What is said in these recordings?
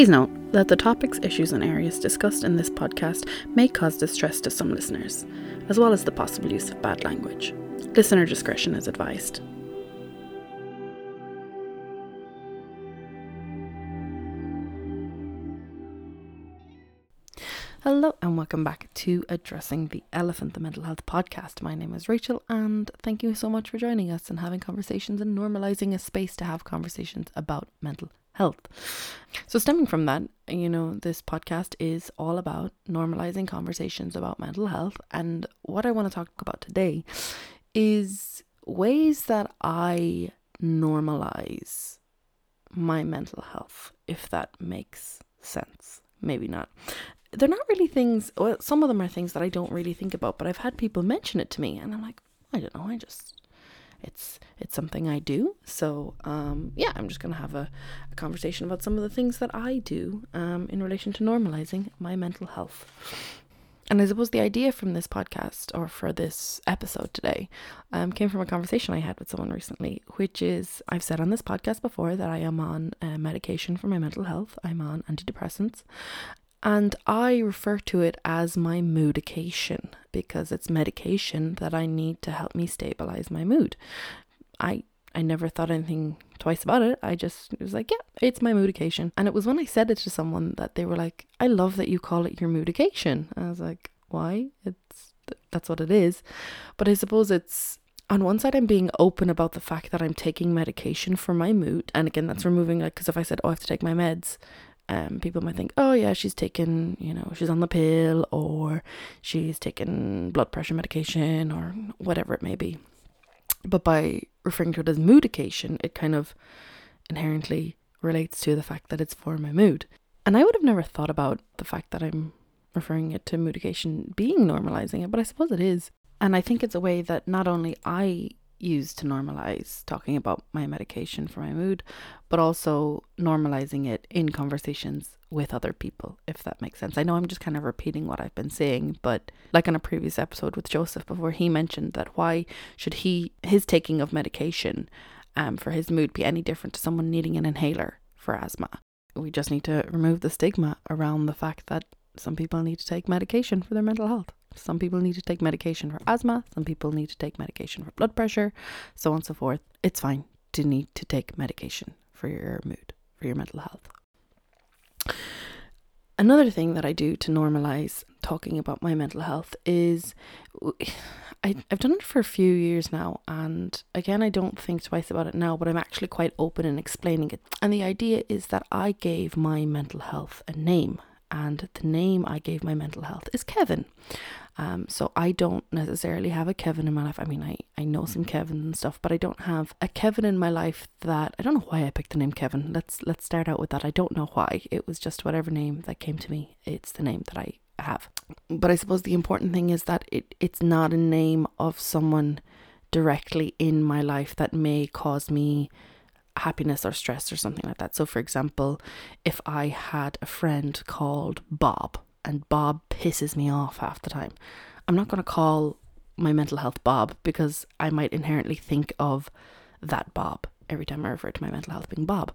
Please note that the topics, issues, and areas discussed in this podcast may cause distress to some listeners, as well as the possible use of bad language. Listener discretion is advised. Hello, and welcome back to Addressing the Elephant, the Mental Health Podcast. My name is Rachel, and thank you so much for joining us and having conversations and normalizing a space to have conversations about mental health. So, stemming from that, you know, this podcast is all about normalizing conversations about mental health. And what I want to talk about today is ways that I normalize my mental health, if that makes sense. Maybe not they're not really things well some of them are things that i don't really think about but i've had people mention it to me and i'm like i don't know i just it's it's something i do so um yeah i'm just gonna have a, a conversation about some of the things that i do um in relation to normalizing my mental health and I suppose the idea from this podcast or for this episode today um, came from a conversation I had with someone recently, which is I've said on this podcast before that I am on uh, medication for my mental health. I'm on antidepressants. And I refer to it as my moodication because it's medication that I need to help me stabilize my mood. I I never thought anything twice about it. I just was like, yeah, it's my moodication. And it was when I said it to someone that they were like, I love that you call it your moodication. I was like, why? It's that's what it is. But I suppose it's on one side, I'm being open about the fact that I'm taking medication for my mood. And again, that's removing, like, because if I said, oh, I have to take my meds, um, people might think, oh yeah, she's taken, you know, she's on the pill or she's taken blood pressure medication or whatever it may be. But by referring to it as moodication, it kind of inherently relates to the fact that it's for my mood. And I would have never thought about the fact that I'm referring it to moodication being normalizing it, but I suppose it is. And I think it's a way that not only I used to normalize talking about my medication for my mood, but also normalizing it in conversations with other people, if that makes sense. I know I'm just kind of repeating what I've been saying, but like on a previous episode with Joseph before, he mentioned that why should he his taking of medication um, for his mood be any different to someone needing an inhaler for asthma? We just need to remove the stigma around the fact that some people need to take medication for their mental health. Some people need to take medication for asthma, some people need to take medication for blood pressure, so on and so forth. It's fine to need to take medication for your mood, for your mental health. Another thing that I do to normalize talking about my mental health is I, I've done it for a few years now, and again, I don't think twice about it now, but I'm actually quite open in explaining it. And the idea is that I gave my mental health a name and the name I gave my mental health is Kevin. Um, so I don't necessarily have a Kevin in my life. I mean, I, I know some Kevins and stuff, but I don't have a Kevin in my life that I don't know why I picked the name Kevin. Let's let's start out with that. I don't know why. It was just whatever name that came to me. It's the name that I have. But I suppose the important thing is that it, it's not a name of someone directly in my life that may cause me happiness or stress or something like that. So, for example, if I had a friend called Bob and Bob pisses me off half the time, I'm not going to call my mental health Bob because I might inherently think of that Bob every time I refer to my mental health being Bob.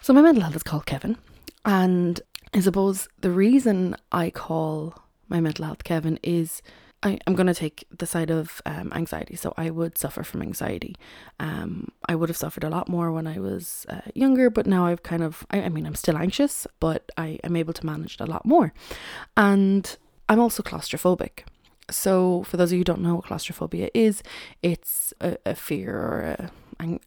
So, my mental health is called Kevin. And I suppose the reason I call my mental health Kevin is I, am going to take the side of um, anxiety. So I would suffer from anxiety. Um, I would have suffered a lot more when I was uh, younger, but now I've kind of, I, I mean, I'm still anxious, but I am able to manage it a lot more. And I'm also claustrophobic. So, for those of you who don't know what claustrophobia is, it's a, a fear or a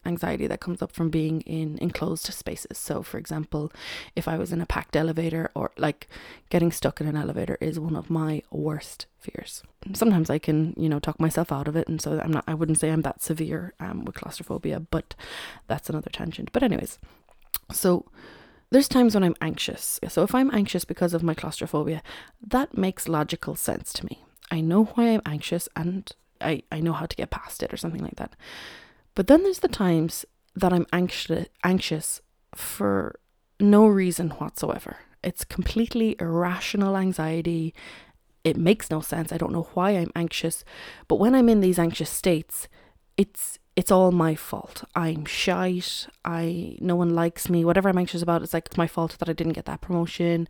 anxiety that comes up from being in enclosed spaces. So, for example, if I was in a packed elevator or like getting stuck in an elevator is one of my worst fears. Sometimes I can, you know, talk myself out of it, and so I'm not. I wouldn't say I'm that severe um, with claustrophobia, but that's another tangent. But anyways, so there's times when I'm anxious. So if I'm anxious because of my claustrophobia, that makes logical sense to me. I know why I'm anxious and I, I know how to get past it or something like that. But then there's the times that I'm anxious anxious for no reason whatsoever. It's completely irrational anxiety. It makes no sense. I don't know why I'm anxious, but when I'm in these anxious states, it's it's all my fault. I'm shite. I no one likes me. Whatever I'm anxious about, it's like it's my fault that I didn't get that promotion,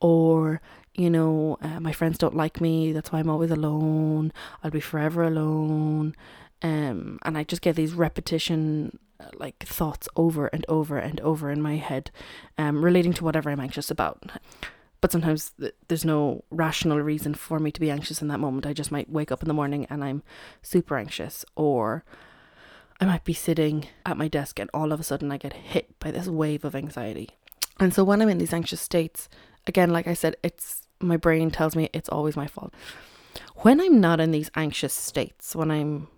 or you know, uh, my friends don't like me. That's why I'm always alone. I'll be forever alone. Um, and I just get these repetition uh, like thoughts over and over and over in my head, um, relating to whatever I'm anxious about. But sometimes th- there's no rational reason for me to be anxious in that moment. I just might wake up in the morning and I'm super anxious, or I might be sitting at my desk and all of a sudden I get hit by this wave of anxiety. And so when I'm in these anxious states, again, like I said, it's my brain tells me it's always my fault. When I'm not in these anxious states, when I'm,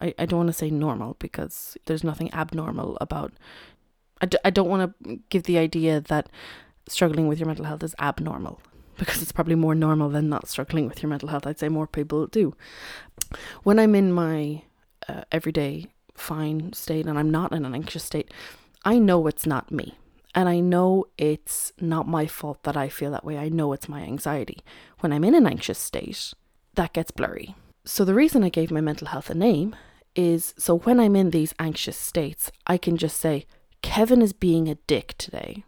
I, I don't want to say normal because there's nothing abnormal about, I d- I don't want to give the idea that struggling with your mental health is abnormal because it's probably more normal than not struggling with your mental health. I'd say more people do. When I'm in my uh, everyday fine state and I'm not in an anxious state, I know it's not me. And I know it's not my fault that I feel that way. I know it's my anxiety. When I'm in an anxious state, that gets blurry. So, the reason I gave my mental health a name is so when I'm in these anxious states, I can just say, Kevin is being a dick today.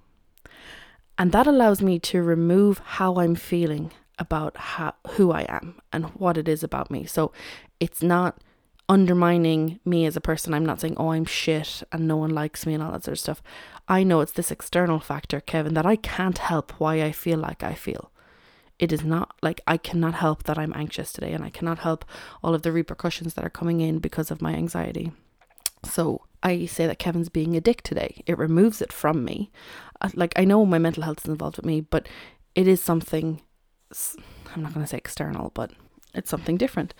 And that allows me to remove how I'm feeling about how, who I am and what it is about me. So, it's not undermining me as a person. I'm not saying, oh, I'm shit and no one likes me and all that sort of stuff. I know it's this external factor, Kevin, that I can't help why I feel like I feel. It is not like I cannot help that I'm anxious today and I cannot help all of the repercussions that are coming in because of my anxiety. So I say that Kevin's being a dick today. It removes it from me. Uh, like, I know my mental health is involved with me, but it is something, I'm not going to say external, but it's something different.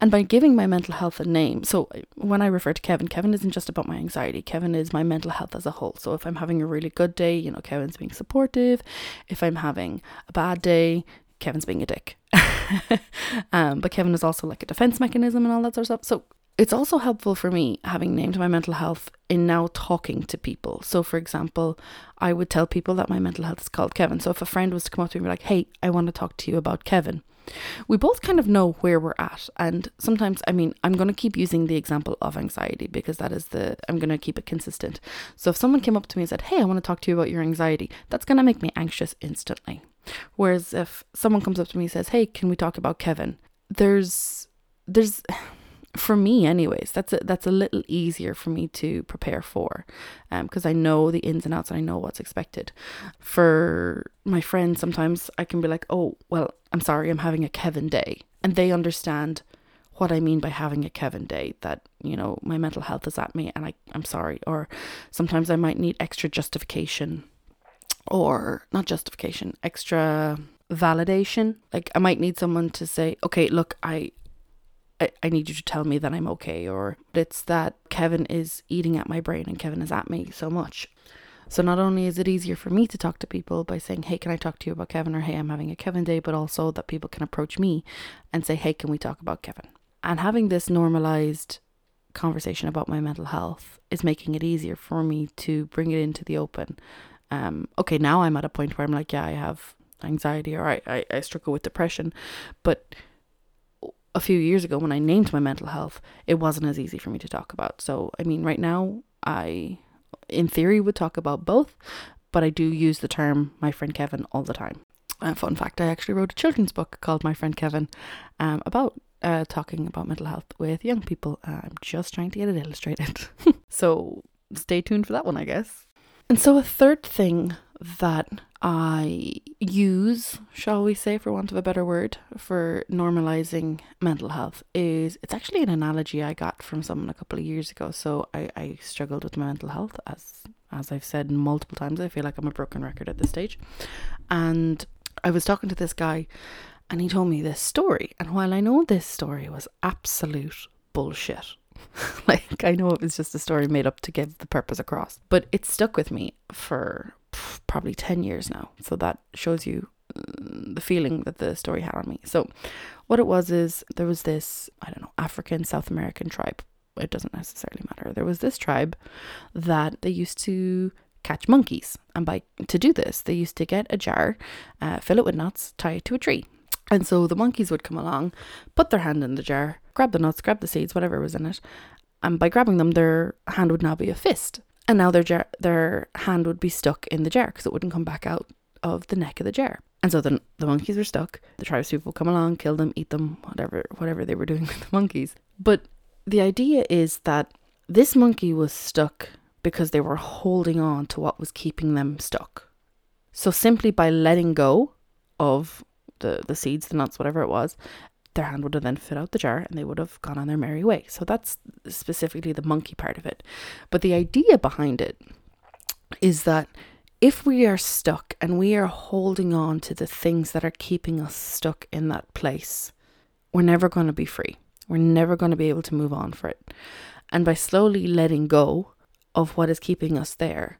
And by giving my mental health a name, so when I refer to Kevin, Kevin isn't just about my anxiety. Kevin is my mental health as a whole. So if I'm having a really good day, you know, Kevin's being supportive. If I'm having a bad day, Kevin's being a dick. um, but Kevin is also like a defense mechanism and all that sort of stuff. So it's also helpful for me having named my mental health in now talking to people. So, for example, I would tell people that my mental health is called Kevin. So, if a friend was to come up to me and be like, hey, I want to talk to you about Kevin, we both kind of know where we're at. And sometimes, I mean, I'm going to keep using the example of anxiety because that is the, I'm going to keep it consistent. So if someone came up to me and said, Hey, I want to talk to you about your anxiety, that's going to make me anxious instantly. Whereas if someone comes up to me and says, Hey, can we talk about Kevin? There's, there's, for me anyways that's a, that's a little easier for me to prepare for because um, i know the ins and outs and i know what's expected. For my friends sometimes i can be like oh well i'm sorry i'm having a kevin day. And they understand what i mean by having a kevin day that you know my mental health is at me and I, i'm sorry. Or sometimes i might need extra justification or not justification extra validation like i might need someone to say okay look i I, I need you to tell me that I'm okay, or it's that Kevin is eating at my brain and Kevin is at me so much. So not only is it easier for me to talk to people by saying, "Hey, can I talk to you about Kevin?" or "Hey, I'm having a Kevin day," but also that people can approach me and say, "Hey, can we talk about Kevin?" And having this normalized conversation about my mental health is making it easier for me to bring it into the open. Um, okay, now I'm at a point where I'm like, yeah, I have anxiety or I, I, I struggle with depression, but a few years ago when I named my mental health, it wasn't as easy for me to talk about. So, I mean, right now, I, in theory, would talk about both, but I do use the term my friend Kevin all the time. Uh, fun fact I actually wrote a children's book called My Friend Kevin um, about uh, talking about mental health with young people. Uh, I'm just trying to get it illustrated. so, stay tuned for that one, I guess. And so, a third thing that I use, shall we say, for want of a better word, for normalizing mental health is it's actually an analogy I got from someone a couple of years ago. So I, I struggled with my mental health as as I've said multiple times. I feel like I'm a broken record at this stage. And I was talking to this guy and he told me this story. And while I know this story was absolute bullshit, like I know it was just a story made up to give the purpose across, but it stuck with me for probably 10 years now. So that shows you mm, the feeling that the story had on me. So, what it was is there was this, I don't know, African, South American tribe. It doesn't necessarily matter. There was this tribe that they used to catch monkeys. And by to do this, they used to get a jar, uh, fill it with nuts, tie it to a tree. And so the monkeys would come along, put their hand in the jar, grab the nuts, grab the seeds, whatever was in it, And by grabbing them, their hand would now be a fist. And now their jar, their hand would be stuck in the jar because it wouldn't come back out of the neck of the jar. And so the, the monkeys were stuck. The tribespeople come along, kill them, eat them, whatever whatever they were doing with the monkeys. But the idea is that this monkey was stuck because they were holding on to what was keeping them stuck. So simply by letting go of the, the seeds, the nuts, whatever it was, their hand would have then fit out the jar and they would have gone on their merry way. So that's specifically the monkey part of it. But the idea behind it is that if we are stuck and we are holding on to the things that are keeping us stuck in that place, we're never going to be free. We're never going to be able to move on for it. And by slowly letting go of what is keeping us there,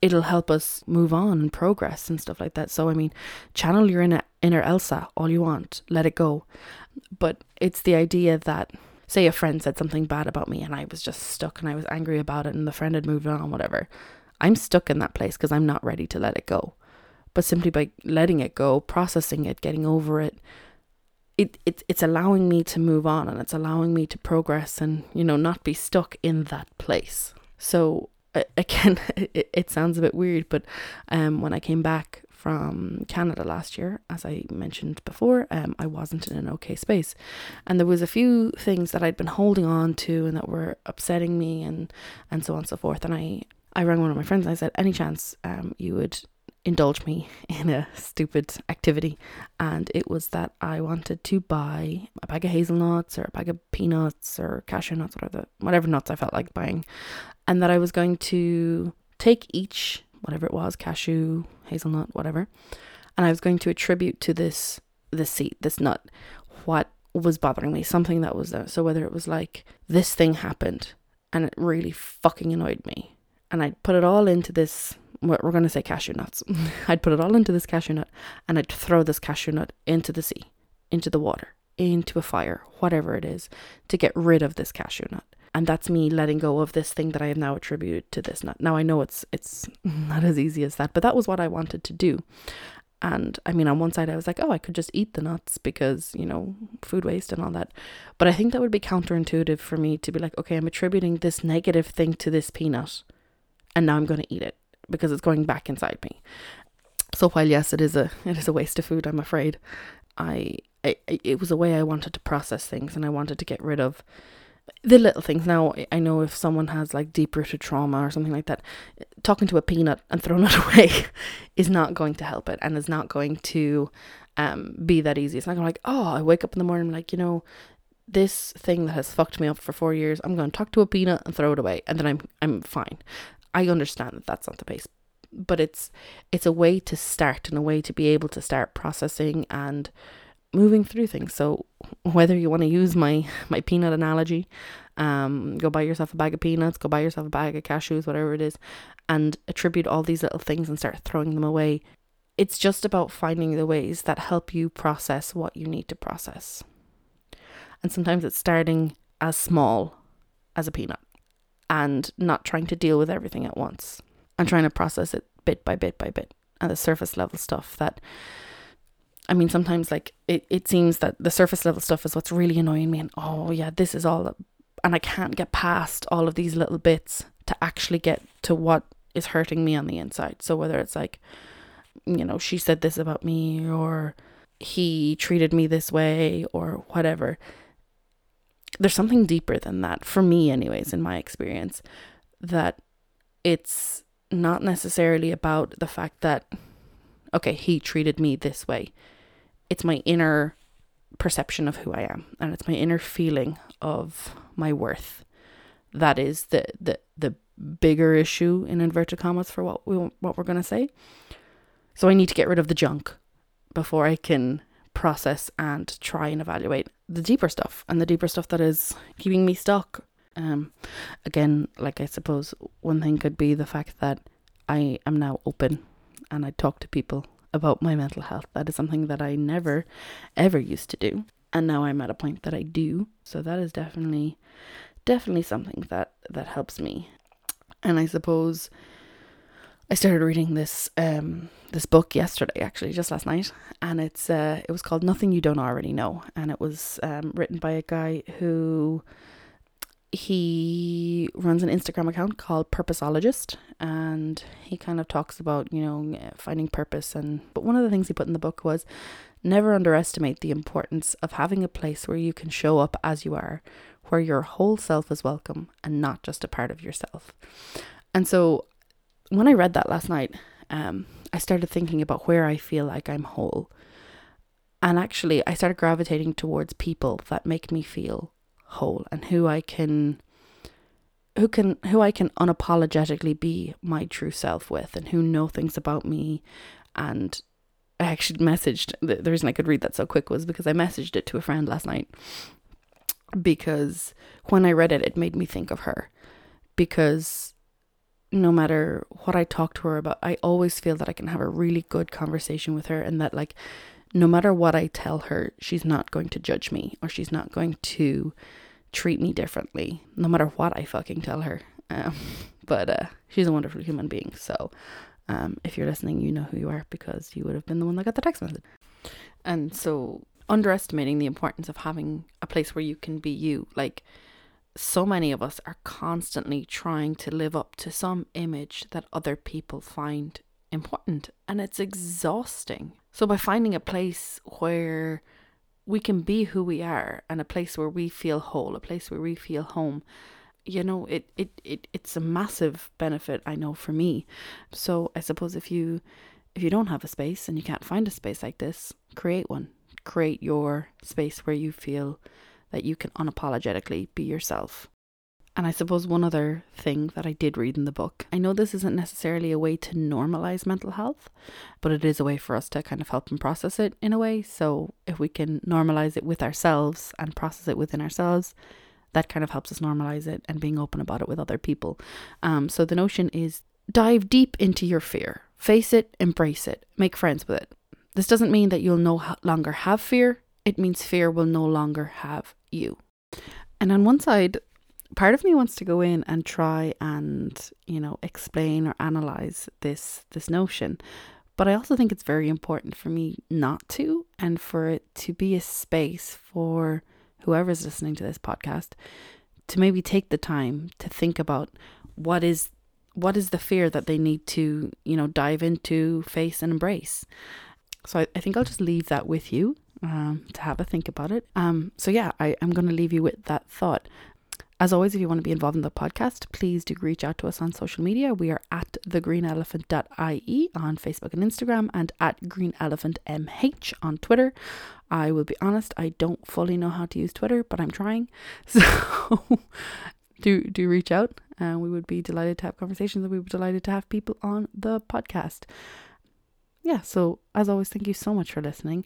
it'll help us move on and progress and stuff like that. So, I mean, channel your inner, inner Elsa all you want, let it go. But it's the idea that, say, a friend said something bad about me and I was just stuck and I was angry about it and the friend had moved on, whatever. I'm stuck in that place because I'm not ready to let it go. But simply by letting it go, processing it, getting over it, it, it it's allowing me to move on and it's allowing me to progress and you know not be stuck in that place so again it, sounds a bit weird but um when i came back from canada last year as i mentioned before um i wasn't in an okay space. And there was a few things that i'd been holding on to and that were upsetting me and and so on and so forth. And i i rang one of my friends and i said any chance um you would indulge me in a stupid activity, and it was that I wanted to buy a bag of hazelnuts or a bag of peanuts or cashew nuts, whatever, whatever nuts I felt like buying, and that I was going to take each, whatever it was, cashew, hazelnut, whatever, and I was going to attribute to this this seed, this nut, what was bothering me, something that was there. So whether it was like this thing happened and it really fucking annoyed me, and I put it all into this we're going to say cashew nuts. I'd put it all into this cashew nut and I'd throw this cashew nut into the sea, into the water, into a fire, whatever it is, to get rid of this cashew nut. And that's me letting go of this thing that I have now attributed to this nut. Now I know it's it's not as easy as that, but that was what I wanted to do. And I mean, on one side, I was like, oh, I could just eat the nuts because, you know, food waste and all that. But I think that would be counterintuitive for me to be like, okay, I'm attributing this negative thing to this peanut and now I'm going to eat it because it's going back inside me. So while yes, it is a it is a waste of food, I'm afraid. I, I it was a way I wanted to process things and I wanted to get rid of the little things. Now I know if someone has like deep rooted trauma or something like that, talking to a peanut and throwing it away is not going to help it and is not going to um be that easy. It's not going to like, oh, I wake up in the morning like, you know, this thing that has fucked me up for four years, I'm going to talk to a peanut and throw it away, and then I'm I'm fine. I understand that that's not the base, but it's it's a way to start and a way to be able to start processing and moving through things. So whether you want to use my my peanut analogy, um, go buy yourself a bag of peanuts, go buy yourself a bag of cashews, whatever it is, and attribute all these little things and start throwing them away. It's just about finding the ways that help you process what you need to process. And sometimes it's starting as small as a peanut and not trying to deal with everything at once. And trying to process it bit by bit by bit and the surface level stuff that I mean sometimes like it, it seems that the surface level stuff is what's really annoying me and oh yeah this is all and I can't get past all of these little bits to actually get to what is hurting me on the inside. So whether it's like you know she said this about me or he treated me this way or whatever there's something deeper than that for me anyways in my experience that it's not necessarily about the fact that okay he treated me this way. It's my inner perception of who i am and it's my inner feeling of my worth. That is the the the bigger issue in inverted commas for what we what we're going to say. So i need to get rid of the junk before i can process and try and evaluate the deeper stuff and the deeper stuff that is keeping me stuck. Um, again, like I suppose one thing could be the fact that I am now open and I talk to people about my mental health. That is something that I never ever used to do. And now I'm at a point that I do. So that is definitely definitely something that that helps me. And I suppose I started reading this um this book yesterday actually just last night and it's uh it was called Nothing You Don't Already Know and it was um written by a guy who he runs an Instagram account called Purposeologist and he kind of talks about, you know, finding purpose and but one of the things he put in the book was never underestimate the importance of having a place where you can show up as you are, where your whole self is welcome and not just a part of yourself. And so when I read that last night, um, I started thinking about where I feel like I'm whole. And actually, I started gravitating towards people that make me feel whole and who I can who can who I can unapologetically be my true self with and who know things about me and I actually messaged the, the reason I could read that so quick was because I messaged it to a friend last night because when I read it it made me think of her because no matter what I talk to her about I always feel that I can have a really good conversation with her and that like no matter what I tell her, she's not going to judge me or she's not going to treat me differently, no matter what I fucking tell her. Um, but uh, she's a wonderful human being. So um, if you're listening, you know who you are because you would have been the one that got the text message. And so underestimating the importance of having a place where you can be you, like so many of us are constantly trying to live up to some image that other people find important and it's exhausting. So, by finding a place where we can be who we are and a place where we feel whole, a place where we feel home, you know, it, it, it it's a massive benefit, I know, for me. So, I suppose if you if you don't have a space and you can't find a space like this, create one. Create your space where you feel that you can unapologetically be yourself. And I suppose one other thing that I did read in the book I know this isn't necessarily a way to normalize mental health, but it is a way for us to kind of help and process it in a way. So if we can normalize it with ourselves and process it within ourselves, that kind of helps us normalize it and being open about it with other people. Um, so the notion is dive deep into your fear, face it, embrace it, make friends with it. This doesn't mean that you'll no longer have fear, it means fear will no longer have you. And on one side, part of me wants to go in and try and you know explain or analyze this this notion. But i also think it's very important for me not to and for it to be a space for whoever's listening to this podcast to maybe take the time to think about what is what is the fear that they need to you know dive into face and embrace. So i, I think i'll just leave that with you um, to have a think about it um, so yeah I, i'm going to leave you with that thought as always, if you want to be involved in the podcast, please do reach out to us on social media. We are at thegreenelephant.ie on Facebook and Instagram and at greenelephantmh on Twitter. I will be honest, I don't fully know how to use Twitter, but I'm trying. So do do reach out and we would be delighted to have conversations and we would be delighted to have people on the podcast. Yeah, so as always, thank you so much for listening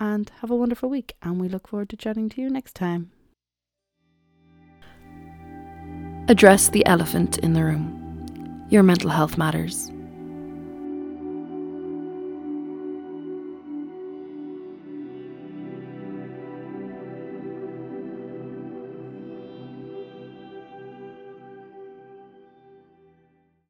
and have a wonderful week and we look forward to chatting to you next time. Address the elephant in the room. Your mental health matters.